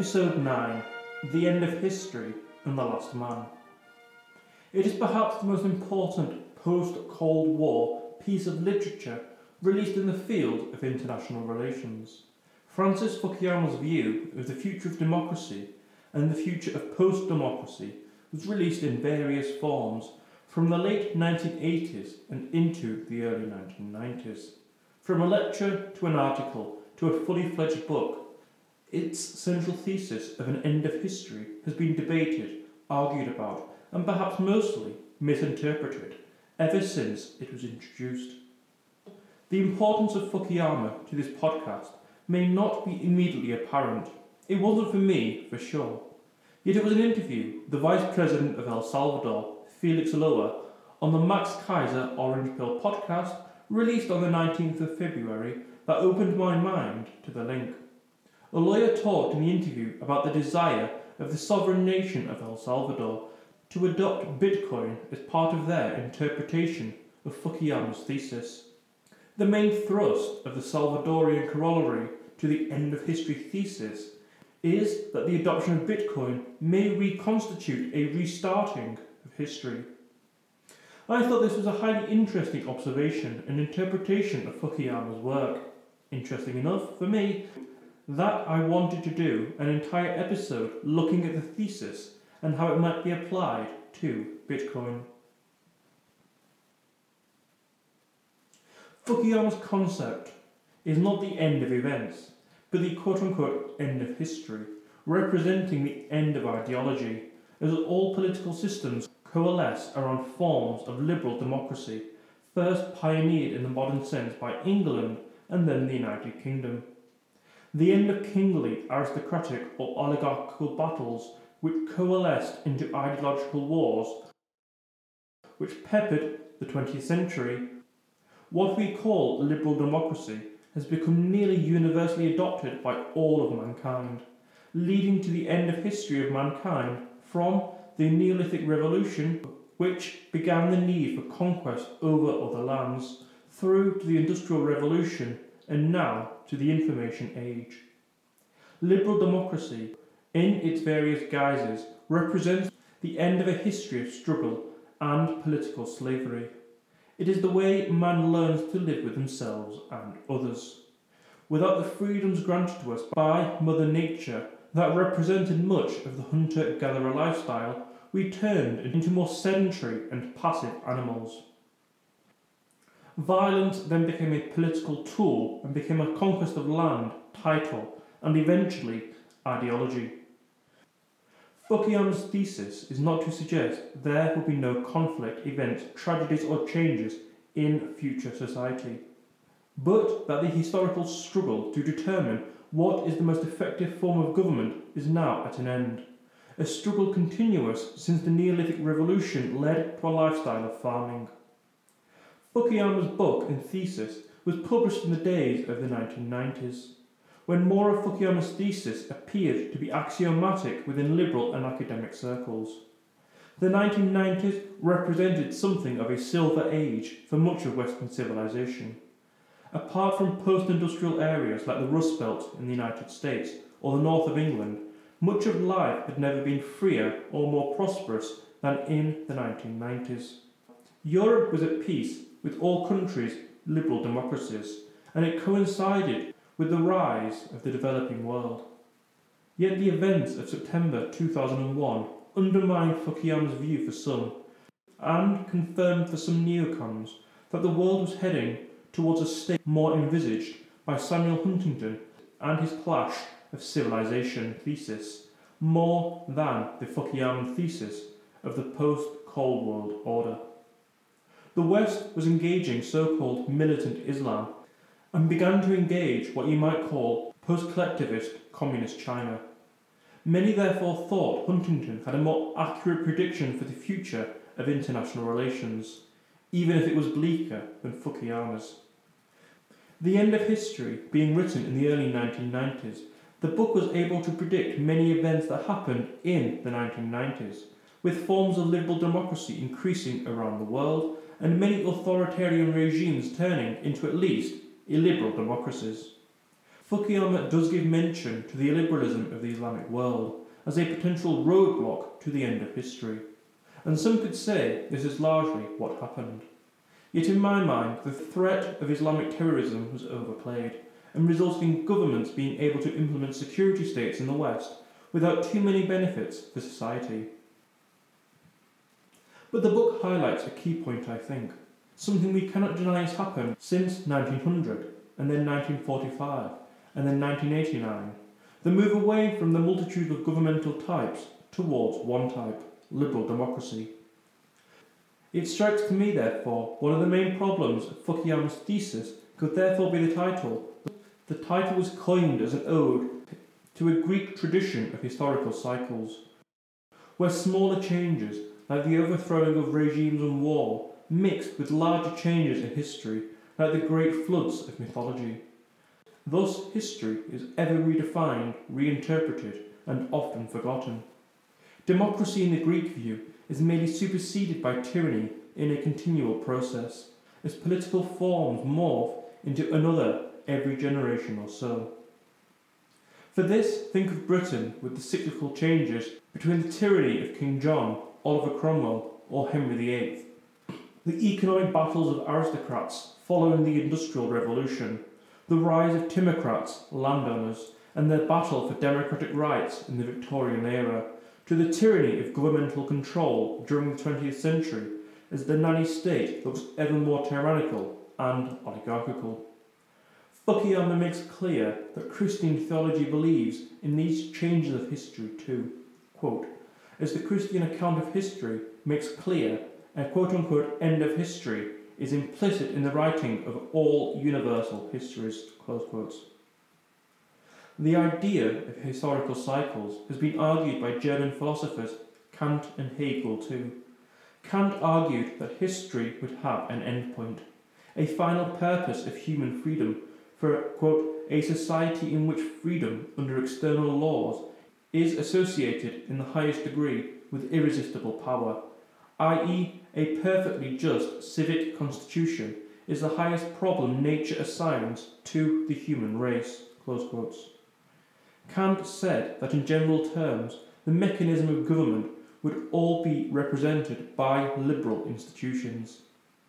Episode 9 The End of History and the Last Man. It is perhaps the most important post Cold War piece of literature released in the field of international relations. Francis Fukuyama's view of the future of democracy and the future of post democracy was released in various forms from the late 1980s and into the early 1990s. From a lecture to an article to a fully fledged book, its central thesis of an end of history has been debated, argued about, and perhaps mostly misinterpreted ever since it was introduced. The importance of Fukuyama to this podcast may not be immediately apparent. It wasn't for me, for sure. Yet it was an interview with the Vice President of El Salvador, Felix Ulloa, on the Max Keiser Orange Pill podcast, released on the 19th of February, that opened my mind to the link. Ulloa talked in the interview about the desire of the sovereign nation of El Salvador to adopt Bitcoin as part of their interpretation of Fukuyama's thesis. The main thrust of the Salvadorian corollary to the end of history thesis is that the adoption of Bitcoin may reconstitute a restarting of history. I thought this was a highly interesting observation and interpretation of Fukuyama's work. Interesting enough for me that I wanted to do an entire episode looking at the thesis and how it might be applied to Bitcoin. Fukuyama's concept is not the end of events, but the quote unquote end of history, representing the end of ideology, as all political systems coalesce around forms of liberal democracy, first pioneered in the modern sense by England and then the United Kingdom. The end of kingly, aristocratic, or oligarchical battles which coalesced into ideological wars, which peppered the 20th century. What we call liberal democracy has become nearly universally adopted by all of mankind, leading to the end of history of mankind from the Neolithic Revolution, which began the need for conquest over other lands, through to the Industrial Revolution, and now to the Information Age. Liberal democracy, in its various guises, represents the end of a history of struggle and political slavery. It is the way man learns to live with themselves and others. Without the freedoms granted to us by Mother Nature that represented much of the hunter gatherer lifestyle, we turned into more sedentary and passive animals. Violence then became a political tool and became a conquest of land, title, and eventually ideology. Fukuyama's thesis is not to suggest there will be no conflict, events, tragedies, or changes in future society, but that the historical struggle to determine what is the most effective form of government is now at an end. A struggle continuous since the Neolithic Revolution led to a lifestyle of farming. Fukuyama's book and thesis was published in the days of the 1990s when more of Fukuyama's thesis appeared to be axiomatic within liberal and academic circles. The 1990s represented something of a silver age for much of Western civilization. Apart from post industrial areas like the Rust Belt in the United States or the north of England, much of life had never been freer or more prosperous than in the 1990s. Europe was at peace with all countries' liberal democracies, and it coincided with the rise of the developing world. Yet the events of September 2001 undermined Fukuyama's view for some, and confirmed for some neocons that the world was heading towards a state more envisaged by Samuel Huntington and his clash of civilization thesis, more than the Fukuyama thesis of the post Cold World order. The West was engaging so called militant Islam and began to engage what you might call post collectivist communist China. Many therefore thought Huntington had a more accurate prediction for the future of international relations, even if it was bleaker than Fukuyama's. The End of History being written in the early 1990s, the book was able to predict many events that happened in the 1990s, with forms of liberal democracy increasing around the world and many authoritarian regimes turning into at least illiberal democracies. Fukuyama does give mention to the illiberalism of the Islamic world as a potential roadblock to the end of history, and some could say this is largely what happened. Yet in my mind, the threat of Islamic terrorism was overplayed and resulted in governments being able to implement security states in the West without too many benefits for society. But the book highlights a key point, I think, something we cannot deny has happened since 1900, and then 1945, and then 1989 the move away from the multitude of governmental types towards one type, liberal democracy. It strikes to me, therefore, one of the main problems of Fukuyama's thesis could therefore be the title. The title was coined as an ode to a Greek tradition of historical cycles, where smaller changes, like the overthrowing of regimes and war, mixed with larger changes in history, like the great floods of mythology. Thus, history is ever redefined, reinterpreted, and often forgotten. Democracy in the Greek view is merely superseded by tyranny in a continual process, as political forms morph into another every generation or so. For this, think of Britain with the cyclical changes between the tyranny of King John, Oliver Cromwell, or Henry VIII, the economic battles of aristocrats following the Industrial Revolution, the rise of timocrats, landowners, and their battle for democratic rights in the Victorian era, to the tyranny of governmental control during the 20th century as the nanny state looks ever more tyrannical and oligarchical. Fukuyama makes clear that Christian theology believes in these changes of history too. Quote, as the Christian account of history makes clear, a quote unquote end of history is implicit in the writing of all universal histories. The idea of historical cycles has been argued by German philosophers Kant and Hegel too. Kant argued that history would have an endpoint, a final purpose of human freedom for, quote, a society in which freedom under external laws is associated in the highest degree with irresistible power, i.e., a perfectly just civic constitution is the highest problem nature assigns to the human race. Kant said that in general terms, the mechanism of government would all be represented by liberal institutions.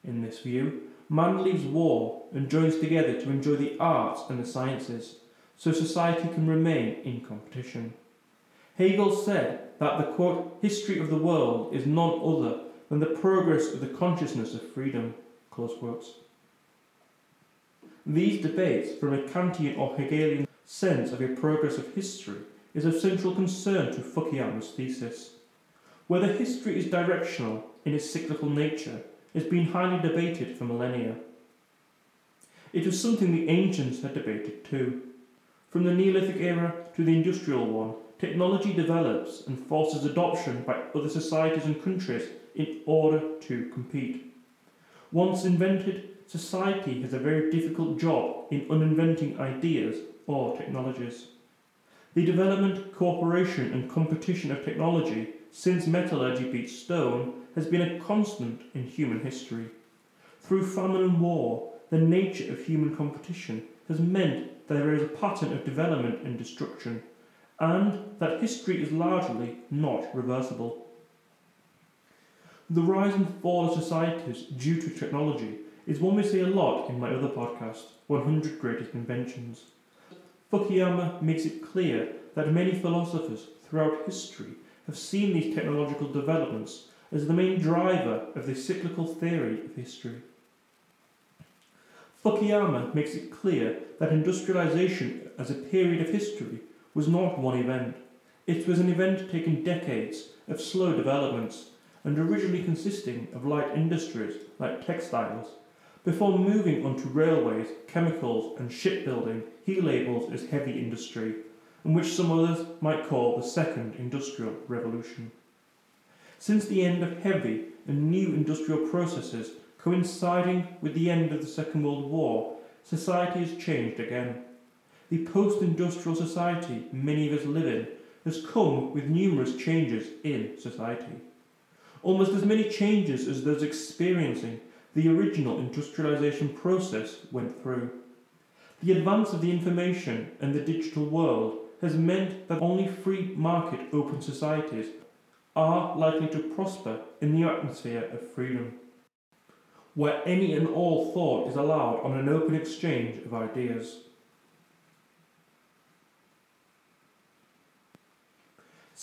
In this view, man leaves war and joins together to enjoy the arts and the sciences, so society can remain in competition. Hegel said that the quote, history of the world is none other than the progress of the consciousness of freedom. These debates, from a Kantian or Hegelian sense of a progress of history, is of central concern to Fukuyama's thesis. Whether history is directional in its cyclical nature has been highly debated for millennia. It was something the ancients had debated too. From the Neolithic era to the industrial one, technology develops and forces adoption by other societies and countries in order to compete. Once invented, society has a very difficult job in uninventing ideas or technologies. The development, cooperation, and competition of technology since metallurgy beat stone has been a constant in human history. Through famine and war, the nature of human competition has meant that there is a pattern of development and destruction, and that history is largely not reversible. The rise and fall of societies due to technology is one we see a lot in my other podcast, 100 Greatest Inventions. Fukuyama makes it clear that many philosophers throughout history have seen these technological developments as the main driver of the cyclical theory of history. Fukuyama makes it clear that industrialization as a period of history was not one event. It was an event taking decades of slow developments and originally consisting of light industries like textiles before moving on to railways, chemicals, and shipbuilding, he labels as heavy industry, and which some others might call the Second Industrial Revolution. Since the end of heavy and new industrial processes coinciding with the end of the Second World War, society has changed again. The post industrial society many of us live in has come with numerous changes in society. Almost as many changes as those experiencing the original industrialization process went through. The advance of the information and the digital world has meant that only free market open societies are likely to prosper in the atmosphere of freedom, where any and all thought is allowed on an open exchange of ideas.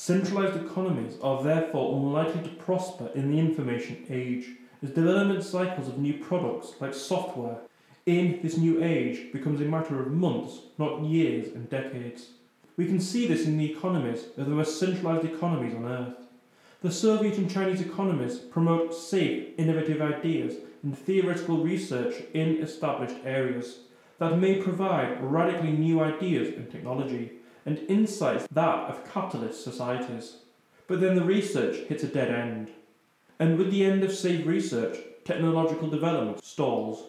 Centralized economies are therefore unlikely to prosper in the information age, as development cycles of new products like software in this new age becomes a matter of months, not years and decades. We can see this in the economies of the most centralized economies on earth. The Soviet and Chinese economies promote safe, innovative ideas and theoretical research in established areas that may provide radically new ideas and technology and insights that of capitalist societies. But then the research hits a dead end. And with the end of safe research, technological development stalls.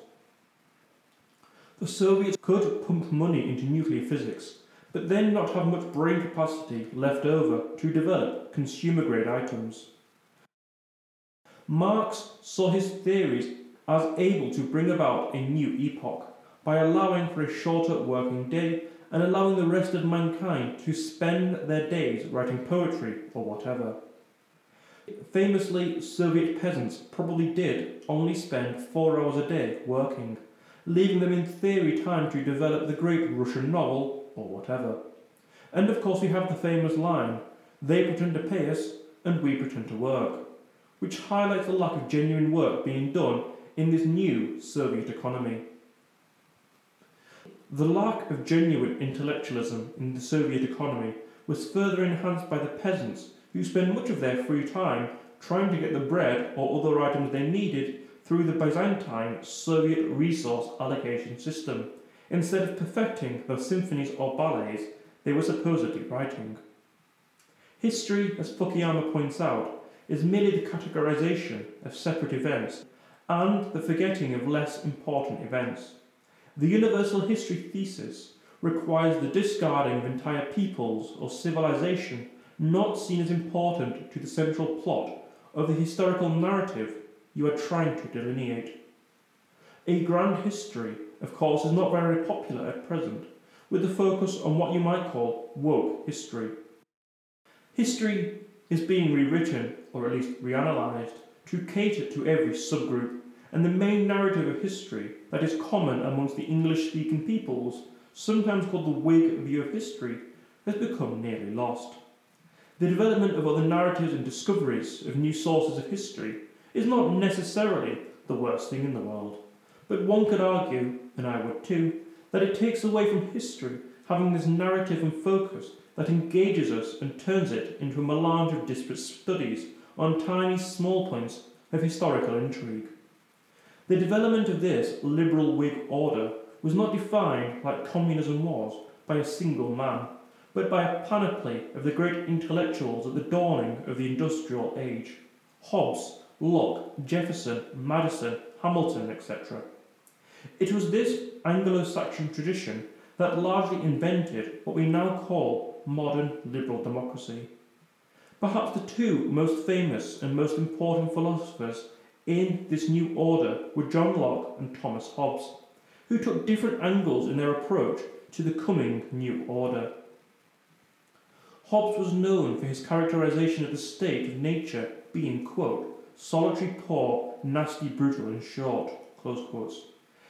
The Soviets could pump money into nuclear physics, but then not have much brain capacity left over to develop consumer grade items. Marx saw his theories as able to bring about a new epoch by allowing for a shorter working day and allowing the rest of mankind to spend their days writing poetry or whatever. Famously, Soviet peasants probably did only spend four hours a day working, leaving them in theory time to develop the great Russian novel or whatever. And of course, we have the famous line they pretend to pay us and we pretend to work, which highlights the lack of genuine work being done in this new Soviet economy. The lack of genuine intellectualism in the Soviet economy was further enhanced by the peasants who spent much of their free time trying to get the bread or other items they needed through the Byzantine Soviet resource allocation system, instead of perfecting those symphonies or ballets they were supposedly writing. History, as Fukuyama points out, is merely the categorization of separate events and the forgetting of less important events. The universal history thesis requires the discarding of entire peoples or civilization not seen as important to the central plot of the historical narrative you are trying to delineate. A grand history, of course, is not very popular at present, with the focus on what you might call woke history. History is being rewritten, or at least reanalyzed, to cater to every subgroup, and the main narrative of history that is common amongst the English speaking peoples, sometimes called the Whig view of history, has become nearly lost. The development of other narratives and discoveries of new sources of history is not necessarily the worst thing in the world, but one could argue, and I would too, that it takes away from history having this narrative and focus that engages us and turns it into a melange of disparate studies on tiny small points of historical intrigue. The development of this liberal Whig order was not defined, like communism was, by a single man but by a panoply of the great intellectuals at the dawning of the industrial age Hobbes, Locke, Jefferson, Madison, Hamilton, etc. It was this Anglo Saxon tradition that largely invented what we now call modern liberal democracy. Perhaps the two most famous and most important philosophers in this new order were John Locke and Thomas Hobbes, who took different angles in their approach to the coming new order. Hobbes was known for his characterization of the state of nature being, quote, solitary, poor, nasty, brutal, and short, close quotes.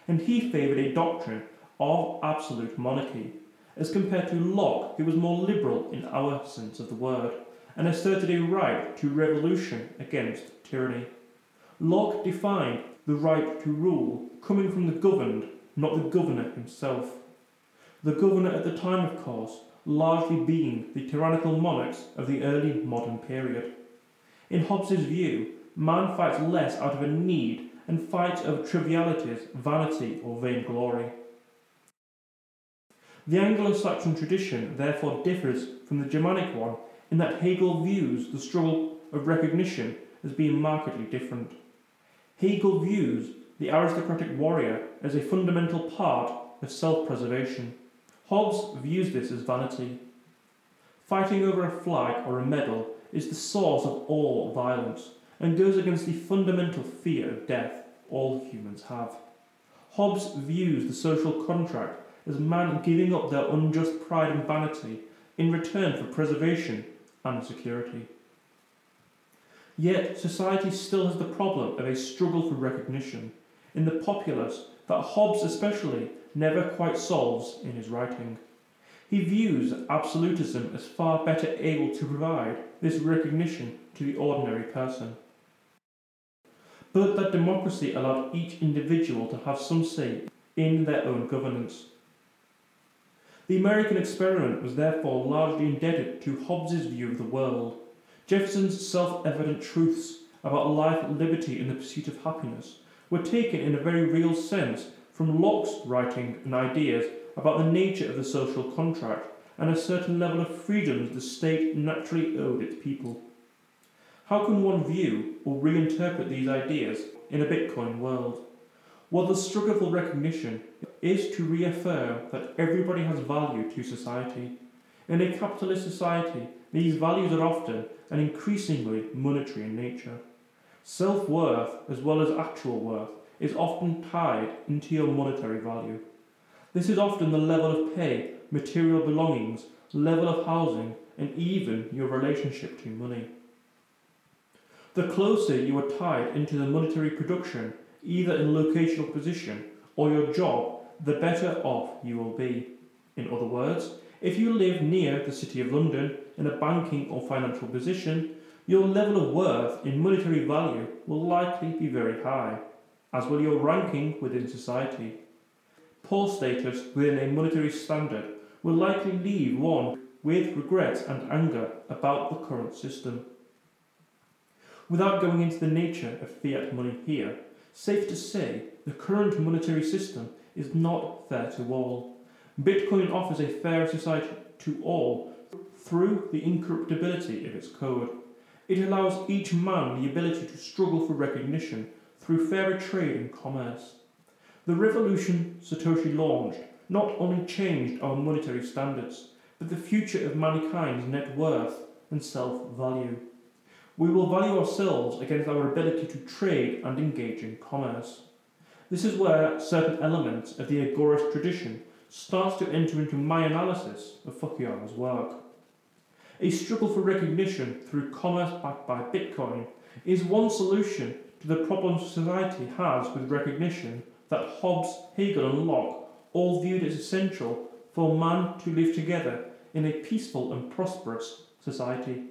And he favoured a doctrine of absolute monarchy, as compared to Locke, who was more liberal in our sense of the word, and asserted a right to revolution against tyranny. Locke defined the right to rule coming from the governed, not the governor himself. The governor at the time, of course, largely being the tyrannical monarchs of the early modern period. In Hobbes's view, man fights less out of a need and fights over trivialities, vanity, or vainglory. The Anglo Saxon tradition therefore differs from the Germanic one in that Hegel views the struggle of recognition as being markedly different. Hegel views the aristocratic warrior as a fundamental part of self preservation. Hobbes views this as vanity. Fighting over a flag or a medal is the source of all violence and goes against the fundamental fear of death all humans have. Hobbes views the social contract as man giving up their unjust pride and vanity in return for preservation and security. Yet society still has the problem of a struggle for recognition in the populace that Hobbes especially never quite solves in his writing. He views absolutism as far better able to provide this recognition to the ordinary person. But that democracy allowed each individual to have some say in their own governance. The American experiment was therefore largely indebted to Hobbes's view of the world. Jefferson's self-evident truths about life, liberty, and the pursuit of happiness were taken in a very real sense from Locke's writing and ideas about the nature of the social contract and a certain level of freedoms the state naturally owed its people. How can one view or reinterpret these ideas in a Bitcoin world? Well, the struggle for recognition is to reaffirm that everybody has value to society. In a capitalist society, these values are often and increasingly monetary in nature. Self worth, as well as actual worth, is often tied into your monetary value. This is often the level of pay, material belongings, level of housing, and even your relationship to money. The closer you are tied into the monetary production, either in locational position or your job, the better off you will be. In other words, if you live near the City of London in a banking or financial position, your level of worth in monetary value will likely be very high, as will your ranking within society. Poor status within a monetary standard will likely leave one with regret and anger about the current system. Without going into the nature of fiat money here, safe to say the current monetary system is not fair to all. Bitcoin offers a fairer society to all through the incorruptibility of its code. It allows each man the ability to struggle for recognition through fairer trade and commerce. The revolution Satoshi launched not only changed our monetary standards, but the future of mankind's net worth and self value. We will value ourselves against our ability to trade and engage in commerce. This is where certain elements of the agorist tradition starts to enter into my analysis of Fukuyama's work. A struggle for recognition through commerce backed by Bitcoin is one solution to the problems society has with recognition that Hobbes, Hegel, and Locke all viewed as essential for man to live together in a peaceful and prosperous society.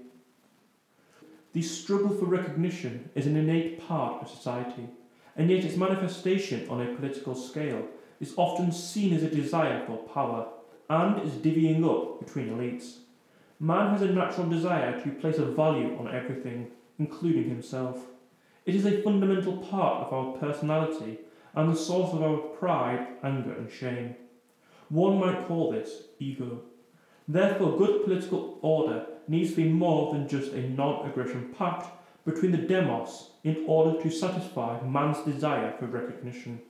The struggle for recognition is an innate part of society, and yet its manifestation on a political scale is often seen as a desire for power and is divvying up between elites. Man has a natural desire to place a value on everything, including himself. It is a fundamental part of our personality and the source of our pride, anger, and shame. One might call this ego. Therefore, good political order needs to be more than just a non aggression pact between the demos in order to satisfy man's desire for recognition.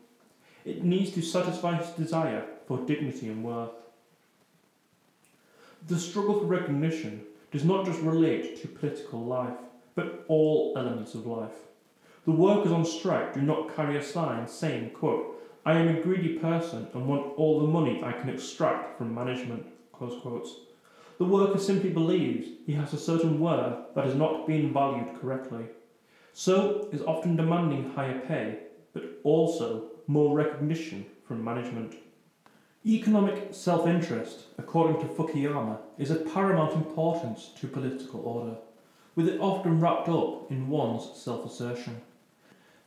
It needs to satisfy his desire for dignity and worth. The struggle for recognition does not just relate to political life, but all elements of life. The workers on strike do not carry a sign saying, quote, I am a greedy person and want all the money I can extract from management. Close quotes. The worker simply believes he has a certain worth that is not being valued correctly. So is often demanding higher pay, but also more recognition from management. Economic self interest, according to Fukuyama, is of paramount importance to political order, with it often wrapped up in one's self assertion.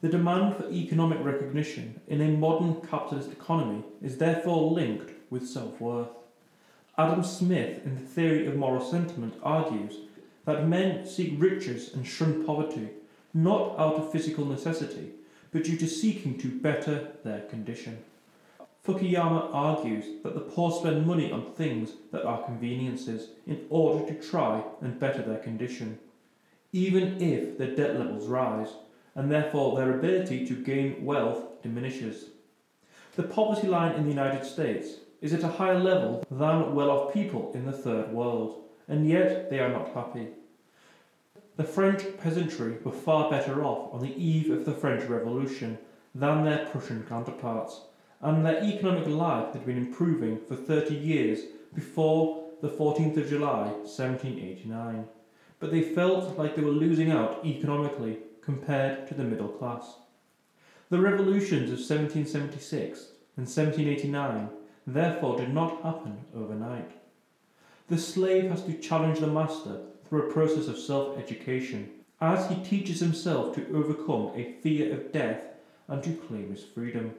The demand for economic recognition in a modern capitalist economy is therefore linked with self worth. Adam Smith, in the theory of moral sentiment, argues that men seek riches and shun poverty not out of physical necessity, but due to seeking to better their condition. Fukuyama argues that the poor spend money on things that are conveniences in order to try and better their condition, even if their debt levels rise and therefore their ability to gain wealth diminishes. The poverty line in the United States is at a higher level than well off people in the Third World, and yet they are not happy. The French peasantry were far better off on the eve of the French Revolution than their Prussian counterparts, and their economic life had been improving for 30 years before the 14th of July 1789, but they felt like they were losing out economically compared to the middle class. The revolutions of 1776 and 1789 therefore did not happen overnight. The slave has to challenge the master through a process of self education as he teaches himself to overcome a fear of death and to claim his freedom.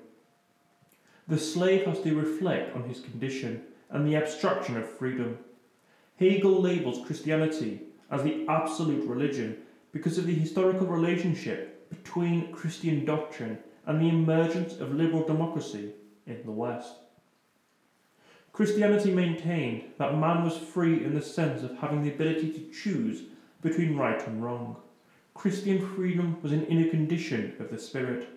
The slave has to reflect on his condition and the abstraction of freedom. Hegel labels Christianity as the absolute religion because of the historical relationship between Christian doctrine and the emergence of liberal democracy in the West. Christianity maintained that man was free in the sense of having the ability to choose between right and wrong. Christian freedom was an inner condition of the spirit.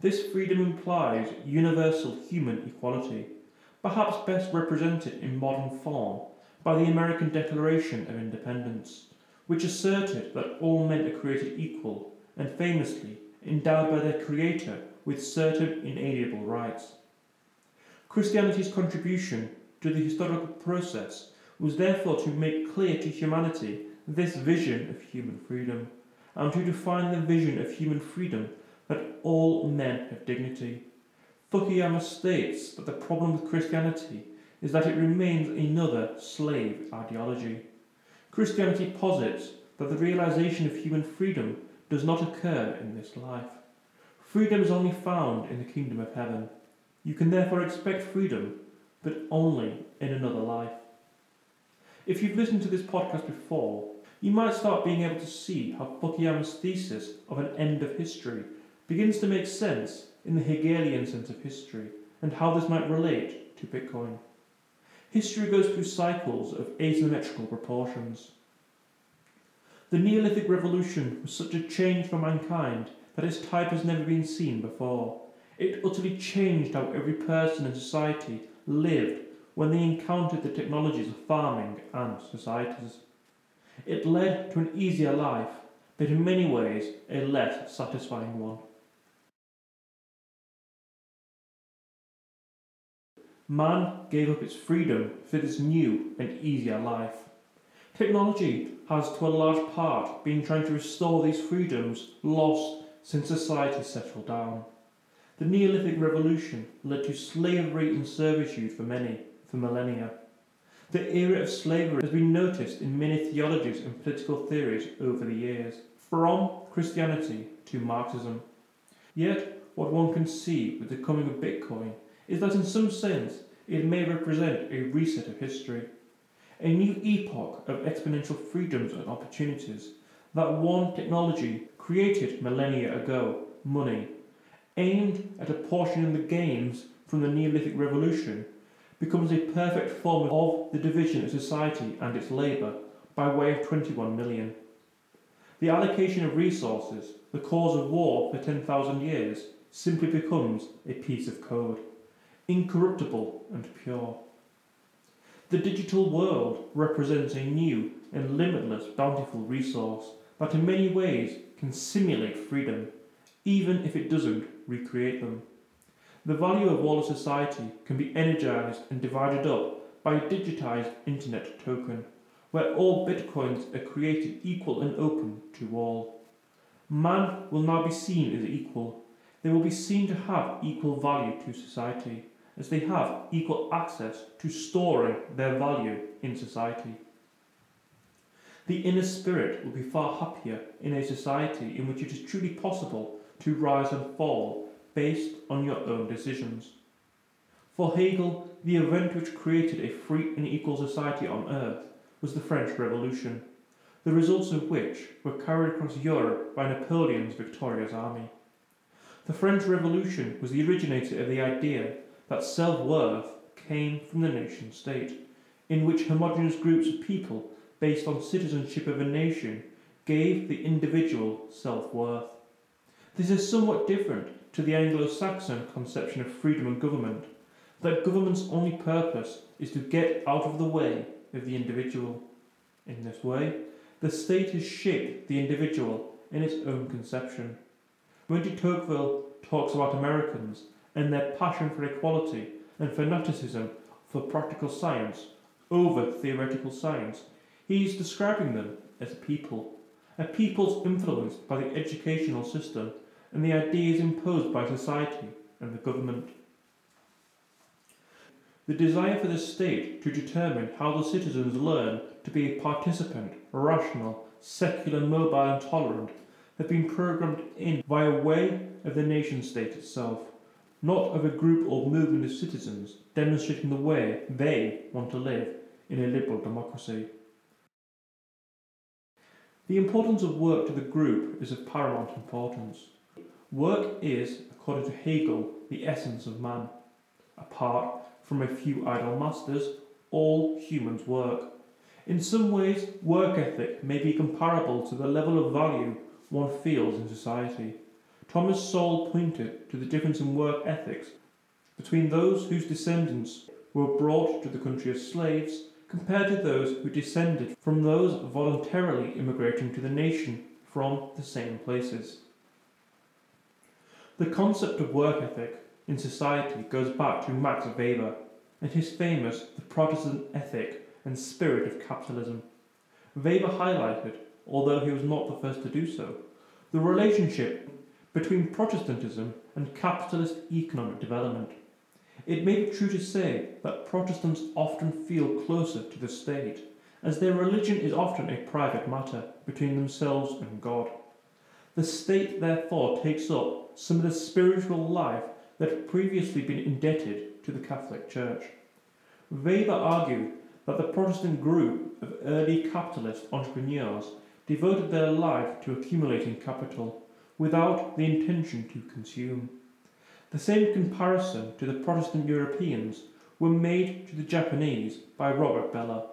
This freedom implies universal human equality, perhaps best represented in modern form by the American Declaration of Independence, which asserted that all men are created equal and famously endowed by their Creator with certain inalienable rights. Christianity's contribution to the historical process was therefore to make clear to humanity this vision of human freedom, and to define the vision of human freedom that all men have dignity. Fukuyama states that the problem with Christianity is that it remains another slave ideology. Christianity posits that the realization of human freedom does not occur in this life. Freedom is only found in the kingdom of heaven. You can therefore expect freedom, but only in another life. If you've listened to this podcast before, you might start being able to see how Fukuyama's thesis of an end of history begins to make sense in the Hegelian sense of history and how this might relate to Bitcoin. History goes through cycles of asymmetrical proportions. The Neolithic Revolution was such a change for mankind that its type has never been seen before. It utterly changed how every person in society lived when they encountered the technologies of farming and societies. It led to an easier life, but in many ways a less satisfying one. Man gave up its freedom for this new and easier life. Technology has, to a large part, been trying to restore these freedoms lost since society settled down. The Neolithic Revolution led to slavery and servitude for many for millennia. The era of slavery has been noticed in many theologies and political theories over the years, from Christianity to Marxism. Yet, what one can see with the coming of Bitcoin is that in some sense it may represent a reset of history, a new epoch of exponential freedoms and opportunities that one technology created millennia ago, money, aimed at apportioning the gains from the Neolithic Revolution, becomes a perfect form of the division of society and its labour by way of 21 million. The allocation of resources, the cause of war for 10,000 years, simply becomes a piece of code, incorruptible and pure. The digital world represents a new and limitless bountiful resource that in many ways can simulate freedom, even if it doesn't recreate them. The value of all a society can be energized and divided up by a digitized internet token, where all bitcoins are created equal and open to all. Man will now be seen as equal. They will be seen to have equal value to society, as they have equal access to storing their value in society. The inner spirit will be far happier in a society in which it is truly possible to rise and fall based on your own decisions. For Hegel, the event which created a free and equal society on earth was the French Revolution, the results of which were carried across Europe by Napoleon's victorious army. The French Revolution was the originator of the idea that self worth came from the nation state, in which homogeneous groups of people based on citizenship of a nation gave the individual self worth. This is somewhat different to the Anglo Saxon conception of freedom and government, that government's only purpose is to get out of the way of the individual. In this way, the state has shaped the individual in its own conception. When de Tocqueville talks about Americans and their passion for equality and fanaticism for practical science over theoretical science, he is describing them as people, a peoples influenced by the educational system and the ideas imposed by society and the government. The desire for the state to determine how the citizens learn to be a participant, rational, secular, mobile, and tolerant have been programmed in by way of the nation state itself, not of a group or movement of citizens demonstrating the way they want to live in a liberal democracy. The importance of work to the group is of paramount importance. Work is, according to Hegel, the essence of man. Apart from a few idle masters, all humans work. In some ways, work ethic may be comparable to the level of value one feels in society. Thomas Sowell pointed to the difference in work ethics between those whose descendants were brought to the country as slaves compared to those who descended from those voluntarily immigrating to the nation from the same places. The concept of work ethic in society goes back to Max Weber and his famous The Protestant Ethic and Spirit of Capitalism. Weber highlighted, although he was not the first to do so, the relationship between Protestantism and capitalist economic development. It may be true to say that Protestants often feel closer to the state, as their religion is often a private matter between themselves and God. The state therefore takes up some of the spiritual life that had previously been indebted to the Catholic Church. Weber argued that the Protestant group of early capitalist entrepreneurs devoted their life to accumulating capital without the intention to consume. The same comparison to the Protestant Europeans were made to the Japanese by Robert Bellah.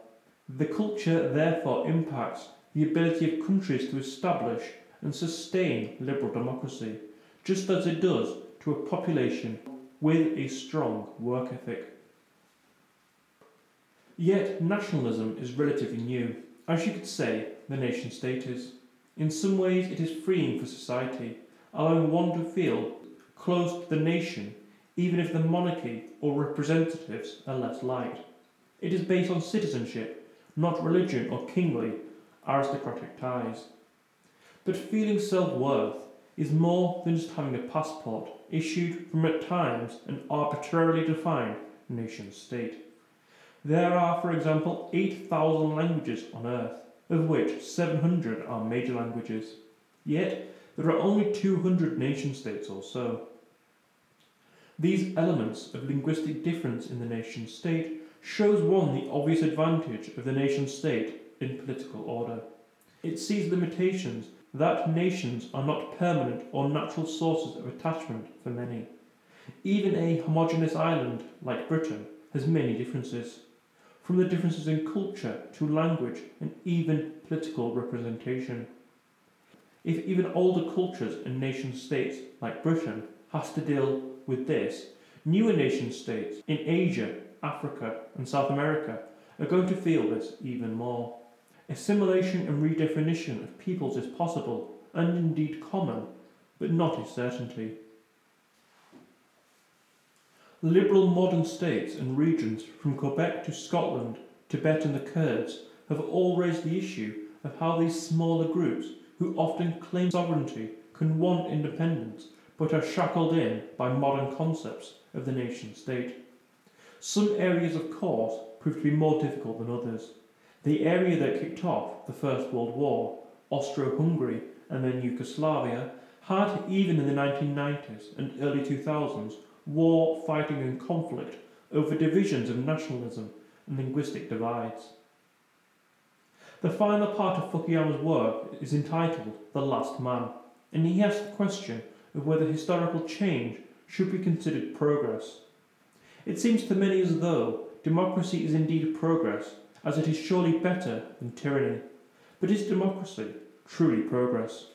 The culture therefore impacts the ability of countries to establish and sustain liberal democracy, just as it does to a population with a strong work ethic. Yet nationalism is relatively new. As you could say, the nation state is. In some ways, it is freeing for society, allowing one to feel close to the nation, even if the monarchy or representatives are less liked. It is based on citizenship, not religion or kingly, aristocratic ties. But feeling self worth is more than just having a passport issued from at times an arbitrarily defined nation state. There are, for example, 8,000 languages on Earth, of which 700 are major languages. Yet, there are only 200 nation states or so. These elements of linguistic difference in the nation state shows one the obvious advantage of the nation state in political order. It sees limitations that nations are not permanent or natural sources of attachment for many. Even a homogeneous island like Britain has many differences, from the differences in culture to language and even political representation. If even older cultures and nation states like Britain has to deal with this, newer nation states in Asia, Africa, and South America are going to feel this even more. Assimilation and redefinition of peoples is possible and indeed common, but not a certainty. Liberal modern states and regions from Quebec to Scotland, Tibet and the Kurds have all raised the issue of how these smaller groups, who often claim sovereignty, can want independence but are shackled in by modern concepts of the nation state. Some areas, of course, prove to be more difficult than others. The area that kicked off the First World War, Austro Hungary and then Yugoslavia, had, even in the 1990s and early 2000s, war, fighting, and conflict over divisions of nationalism and linguistic divides. The final part of Fukuyama's work is entitled The Last Man, and he asks the question of whether historical change should be considered progress. It seems to many as though democracy is indeed progress, as it is surely better than tyranny. But is democracy truly progress?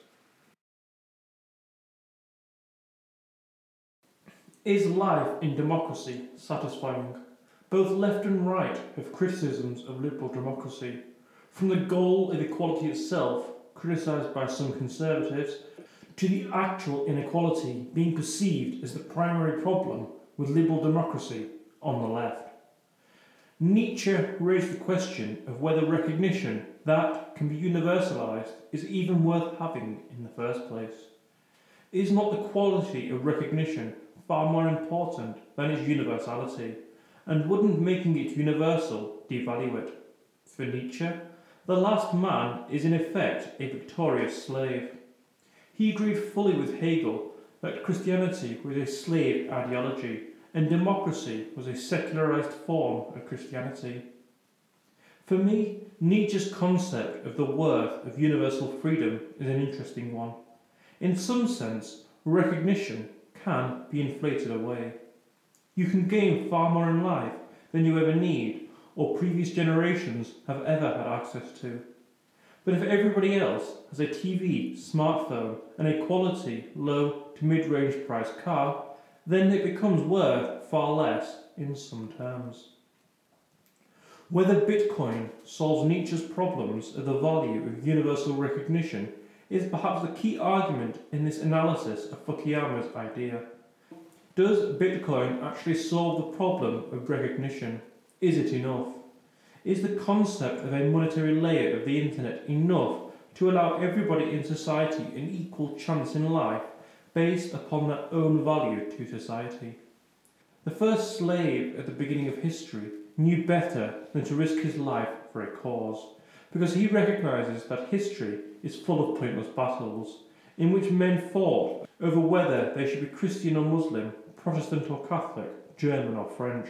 Is life in democracy satisfying? Both left and right have criticisms of liberal democracy, from the goal of equality itself, criticised by some conservatives, to the actual inequality being perceived as the primary problem with liberal democracy on the left. Nietzsche raised the question of whether recognition that can be universalised is even worth having in the first place. Is not the quality of recognition far more important than its universality? And wouldn't making it universal devalue it? For Nietzsche, the last man is in effect a victorious slave. He agreed fully with Hegel that Christianity was a slave ideology and democracy was a secularized form of Christianity. For me, Nietzsche's concept of the worth of universal freedom is an interesting one. In some sense, recognition can be inflated away. You can gain far more in life than you ever need or previous generations have ever had access to. But if everybody else has a TV, smartphone, and a quality low to mid range price car, then it becomes worth far less in some terms. Whether Bitcoin solves Nietzsche's problems of the value of universal recognition is perhaps the key argument in this analysis of Fukuyama's idea. Does Bitcoin actually solve the problem of recognition? Is it enough? Is the concept of a monetary layer of the internet enough to allow everybody in society an equal chance in life based upon their own value to society? The first slave at the beginning of history knew better than to risk his life for a cause, because he recognizes that history is full of pointless battles, in which men fought over whether they should be Christian or Muslim, Protestant or Catholic, German or French.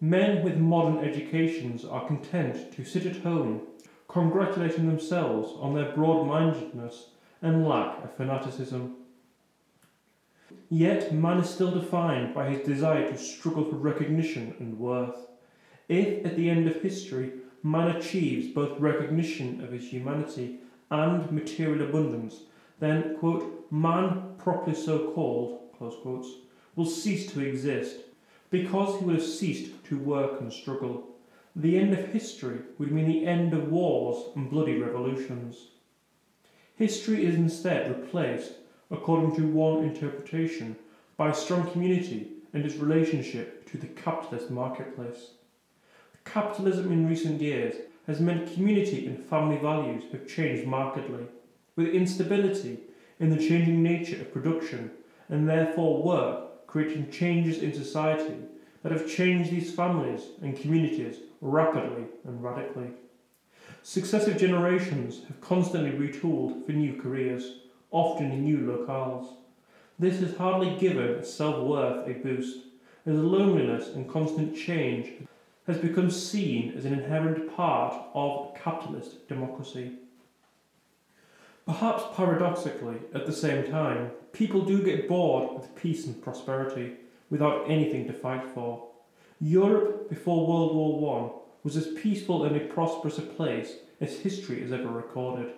Men with modern educations are content to sit at home, congratulating themselves on their broad mindedness and lack of fanaticism. Yet man is still defined by his desire to struggle for recognition and worth. If, at the end of history, man achieves both recognition of his humanity and material abundance, then, quote, man properly so called, close quotes, will cease to exist, because he will have ceased to work and struggle. The end of history would mean the end of wars and bloody revolutions. History is instead replaced according to one interpretation, by strong community and its relationship to the capitalist marketplace. Capitalism in recent years has meant community and family values have changed markedly, with instability in the changing nature of production and therefore work creating changes in society that have changed these families and communities rapidly and radically. Successive generations have constantly retooled for new careers often in new locales. This has hardly given self worth a boost, as loneliness and constant change has become seen as an inherent part of capitalist democracy. Perhaps paradoxically, at the same time, people do get bored with peace and prosperity without anything to fight for. Europe before World War I was as peaceful and a prosperous a place as history has ever recorded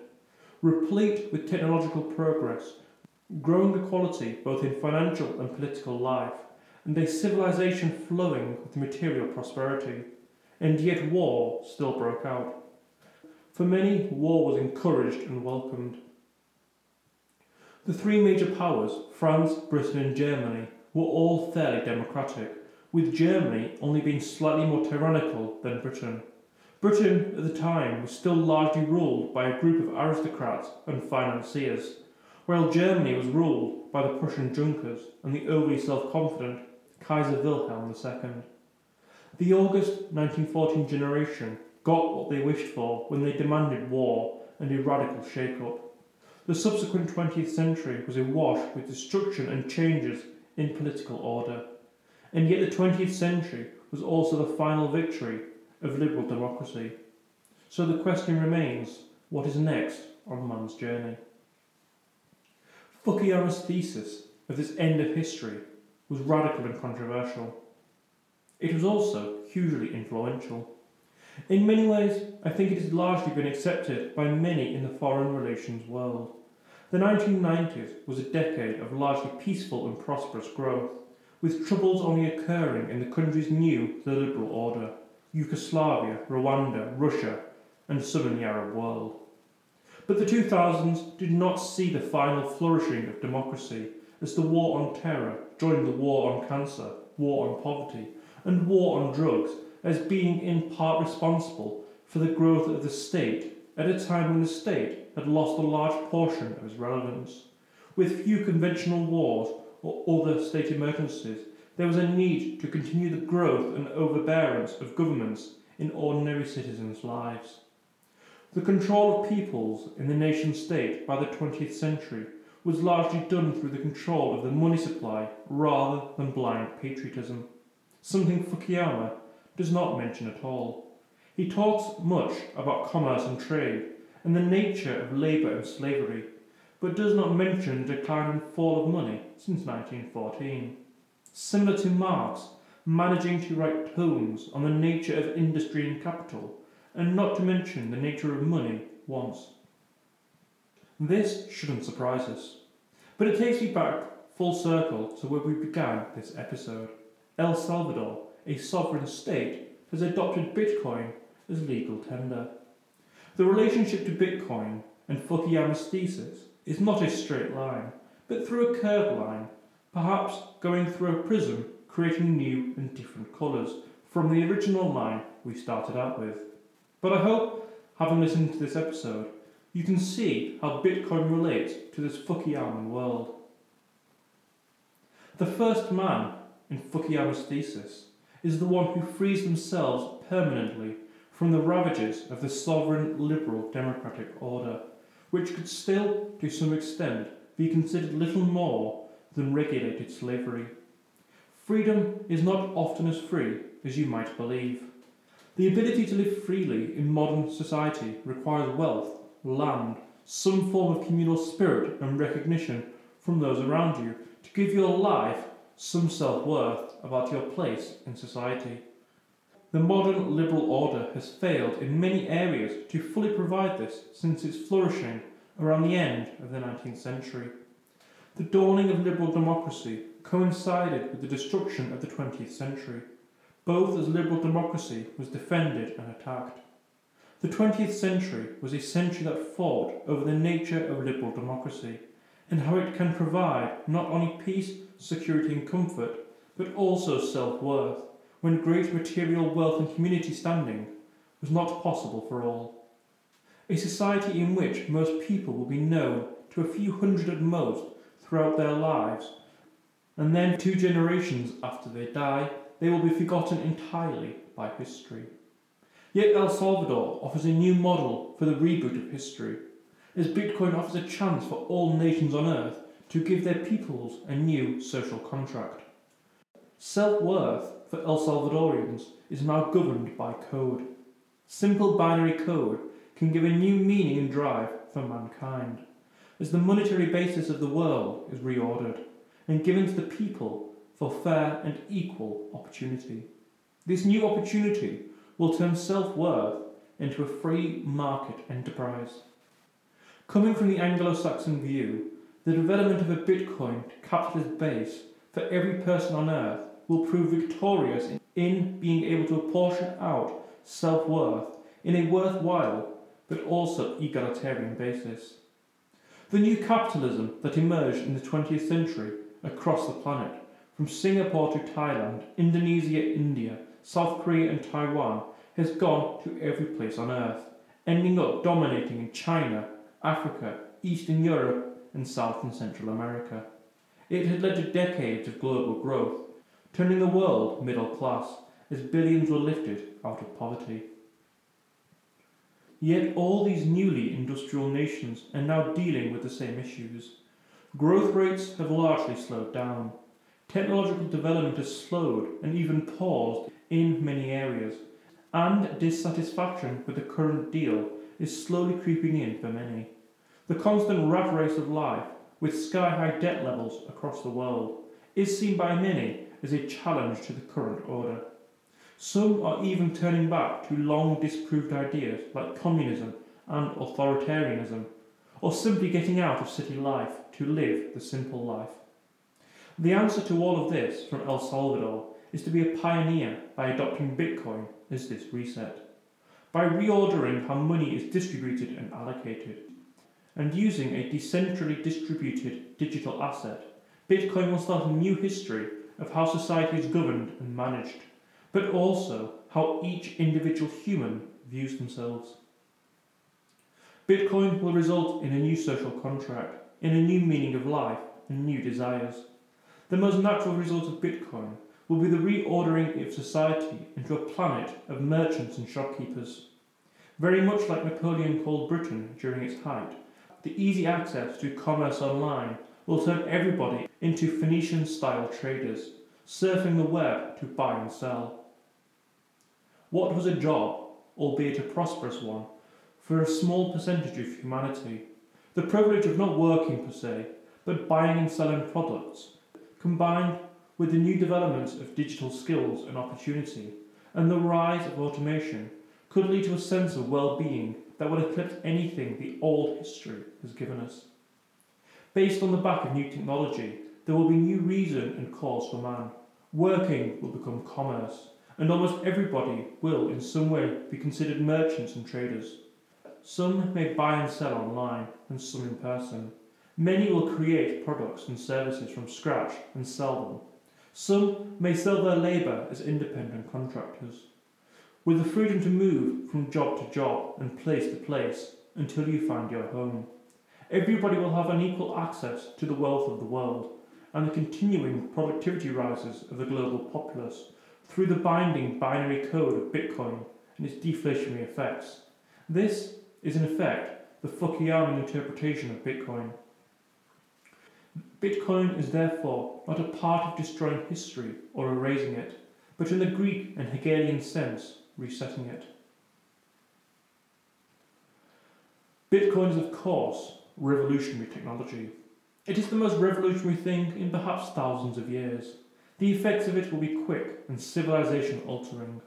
replete with technological progress, growing equality both in financial and political life, and a civilization flowing with material prosperity. And yet war still broke out. For many, war was encouraged and welcomed. The three major powers, France, Britain, and Germany, were all fairly democratic, with Germany only being slightly more tyrannical than Britain. Britain at the time was still largely ruled by a group of aristocrats and financiers, while Germany was ruled by the Prussian Junkers and the overly self confident Kaiser Wilhelm II. The August 1914 generation got what they wished for when they demanded war and a radical shake up. The subsequent 20th century was awash with destruction and changes in political order, and yet the 20th century was also the final victory of liberal democracy. So the question remains what is next on man's journey? Fukuyama's thesis of this end of history was radical and controversial. It was also hugely influential. In many ways, I think it has largely been accepted by many in the foreign relations world. The 1990s was a decade of largely peaceful and prosperous growth, with troubles only occurring in the countries new to the liberal order. Yugoslavia, Rwanda, Russia, and the Arab world. But the 2000s did not see the final flourishing of democracy as the war on terror joined the war on cancer, war on poverty, and war on drugs as being in part responsible for the growth of the state at a time when the state had lost a large portion of its relevance. With few conventional wars or other state emergencies, there was a need to continue the growth and overbearance of governments in ordinary citizens' lives. The control of peoples in the nation state by the 20th century was largely done through the control of the money supply rather than blind patriotism, something Fukuyama does not mention at all. He talks much about commerce and trade and the nature of labour and slavery, but does not mention the decline and fall of money since 1914. Similar to Marx, managing to write tomes on the nature of industry and capital, and not to mention the nature of money once. This shouldn't surprise us, but it takes me back full circle to where we began this episode. El Salvador, a sovereign state, has adopted Bitcoin as legal tender. The relationship to Bitcoin and Fukuyama's thesis is not a straight line, but through a curved line, perhaps going through a prism creating new and different colours from the original line we started out with. But I hope, having listened to this episode, you can see how Bitcoin relates to this Fukuyaman world. The first man in Fukuyama's thesis is the one who frees themselves permanently from the ravages of the sovereign liberal democratic order, which could still, to some extent, be considered little more than regulated slavery. Freedom is not often as free as you might believe. The ability to live freely in modern society requires wealth, land, some form of communal spirit and recognition from those around you to give your life some self worth about your place in society. The modern liberal order has failed in many areas to fully provide this since its flourishing around the end of the 19th century. The dawning of liberal democracy coincided with the destruction of the 20th century, both as liberal democracy was defended and attacked. The 20th century was a century that fought over the nature of liberal democracy and how it can provide not only peace, security, and comfort, but also self worth when great material wealth and community standing was not possible for all. A society in which most people will be known to a few hundred at most throughout their lives, and then two generations after they die, they will be forgotten entirely by history. Yet El Salvador offers a new model for the reboot of history, as Bitcoin offers a chance for all nations on earth to give their peoples a new social contract. Self worth for El Salvadorians is now governed by code. Simple binary code can give a new meaning and drive for mankind, as the monetary basis of the world is reordered and given to the people for fair and equal opportunity. This new opportunity will turn self worth into a free market enterprise. Coming from the Anglo Saxon view, the development of a Bitcoin capitalist base for every person on earth will prove victorious in being able to apportion out self worth in a worthwhile but also egalitarian basis. The new capitalism that emerged in the 20th century across the planet, from Singapore to Thailand, Indonesia, India, South Korea, and Taiwan, has gone to every place on earth, ending up dominating in China, Africa, Eastern Europe, and South and Central America. It had led to decades of global growth, turning the world middle class as billions were lifted out of poverty. Yet all these newly industrial nations are now dealing with the same issues. Growth rates have largely slowed down. Technological development has slowed and even paused in many areas, and dissatisfaction with the current deal is slowly creeping in for many. The constant rat race of life, with sky high debt levels across the world, is seen by many as a challenge to the current order. Some are even turning back to long disproved ideas like communism and authoritarianism, or simply getting out of city life to live the simple life. The answer to all of this from El Salvador is to be a pioneer by adopting Bitcoin as this reset, by reordering how money is distributed and allocated. and using a decentrally distributed digital asset, Bitcoin will start a new history of how society is governed and managed, but also how each individual human views themselves. Bitcoin will result in a new social contract, in a new meaning of life, and new desires. The most natural result of Bitcoin will be the reordering of society into a planet of merchants and shopkeepers. Very much like Napoleon called Britain during its height, the easy access to commerce online will turn everybody into Phoenician style traders, surfing the web to buy and sell. What was a job, albeit a prosperous one, for a small percentage of humanity? The privilege of not working per se, but buying and selling products, combined with the new developments of digital skills and opportunity, and the rise of automation, could lead to a sense of well being that would eclipse anything the old history has given us. Based on the back of new technology, there will be new reason and cause for man. Working will become commerce, and almost everybody will in some way be considered merchants and traders. Some may buy and sell online, and some in person. Many will create products and services from scratch and sell them. Some may sell their labour as independent contractors. With the freedom to move from job to job and place to place until you find your home. Everybody will have unequal access to the wealth of the world and the continuing productivity rises of the global populace through the binding binary code of Bitcoin and its deflationary effects. This is, in effect, the Fukuyama interpretation of Bitcoin. Bitcoin is therefore not a part of destroying history or erasing it, but in the Greek and Hegelian sense, resetting it. Bitcoin is, of course, revolutionary technology. It is the most revolutionary thing in perhaps thousands of years. The effects of it will be quick and civilization altering.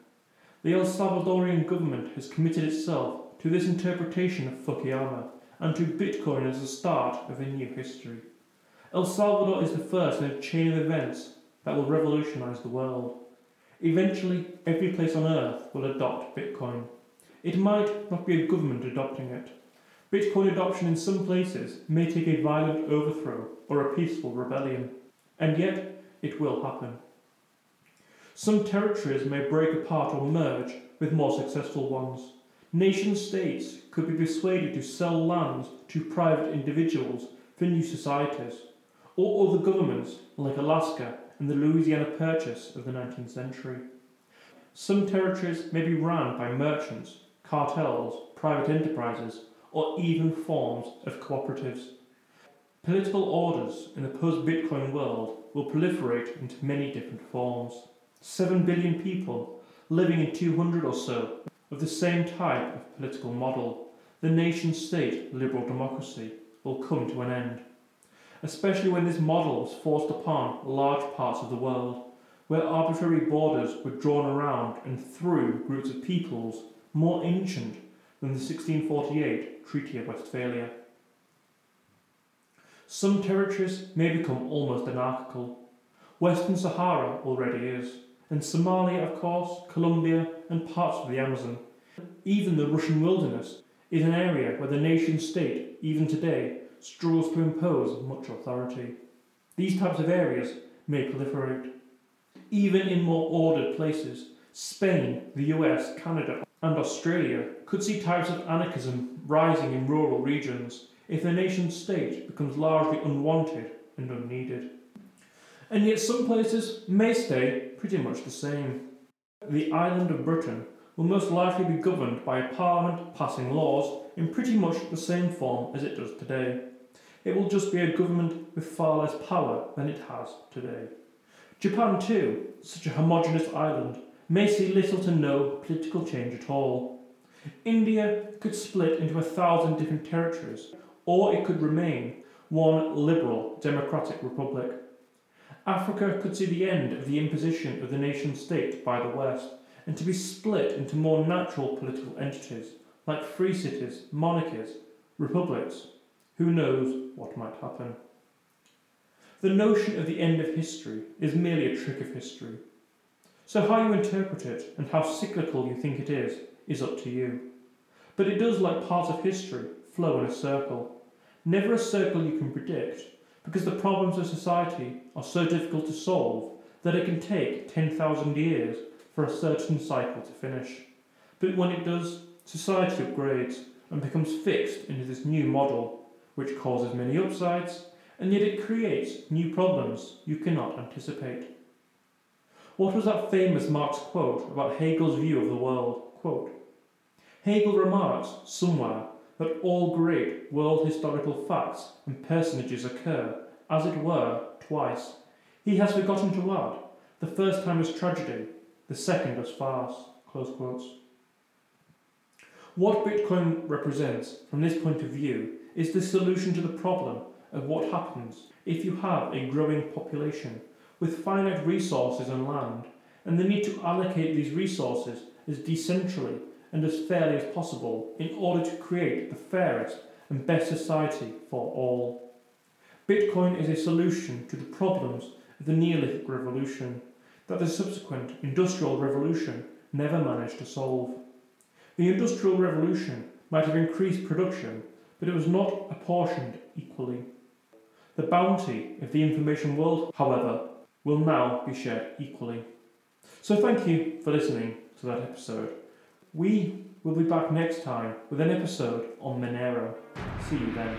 The El Salvadorian government has committed itself to this interpretation of Fukuyama and to Bitcoin as the start of a new history. El Salvador is the first in a chain of events that will revolutionize the world. Eventually, every place on earth will adopt Bitcoin. It might not be a government adopting it. Bitcoin adoption in some places may take a violent overthrow or a peaceful rebellion, and yet it will happen. Some territories may break apart or merge with more successful ones. Nation states could be persuaded to sell lands to private individuals for new societies or other governments like Alaska and the Louisiana Purchase of the 19th century. Some territories may be run by merchants, cartels, private enterprises, or even forms of cooperatives. Political orders in the post Bitcoin world will proliferate into many different forms. 7 billion people living in 200 or so of the same type of political model, the nation state liberal democracy, will come to an end especially when this model was forced upon large parts of the world, where arbitrary borders were drawn around and through groups of peoples more ancient than the 1648 Treaty of Westphalia. Some territories may become almost anarchical. Western Sahara already is, and Somalia, of course, Colombia, and parts of the Amazon. Even the Russian wilderness is an area where the nation state, even today, struggles to impose much authority. These types of areas may proliferate. Even in more ordered places, Spain, the US, Canada, and Australia could see types of anarchism rising in rural regions if the nation state becomes largely unwanted and unneeded. And yet, some places may stay pretty much the same. The island of Britain will most likely be governed by a parliament passing laws in pretty much the same form as it does today. It will just be a government with far less power than it has today. Japan, too, such a homogeneous island, may see little to no political change at all. India could split into a thousand different territories, or it could remain one liberal democratic republic. Africa could see the end of the imposition of the nation state by the West, and to be split into more natural political entities like free cities, monarchies, republics, who knows what might happen? The notion of the end of history is merely a trick of history. So, how you interpret it and how cyclical you think it is, is up to you. But it does, like parts of history, flow in a circle, never a circle you can predict, because the problems of society are so difficult to solve that it can take 10,000 years for a certain cycle to finish. But when it does, society upgrades and becomes fixed into this new model, which causes many upsides, and yet it creates new problems you cannot anticipate. What was that famous Marx quote about Hegel's view of the world? Quote, Hegel remarks somewhere that all great world historical facts and personages occur, as it were, twice. He has forgotten to add, the first time as tragedy, the second as farce. Close quotes. What Bitcoin represents, from this point of view, is the solution to the problem of what happens if you have a growing population with finite resources and land, and the need to allocate these resources as decentrally and as fairly as possible in order to create the fairest and best society for all. Bitcoin is a solution to the problems of the Neolithic Revolution that the subsequent Industrial Revolution never managed to solve. The Industrial Revolution might have increased production, but it was not apportioned equally. The bounty of the information world, however, will now be shared equally. So thank you for listening to that episode. We will be back next time with an episode on Monero. See you then.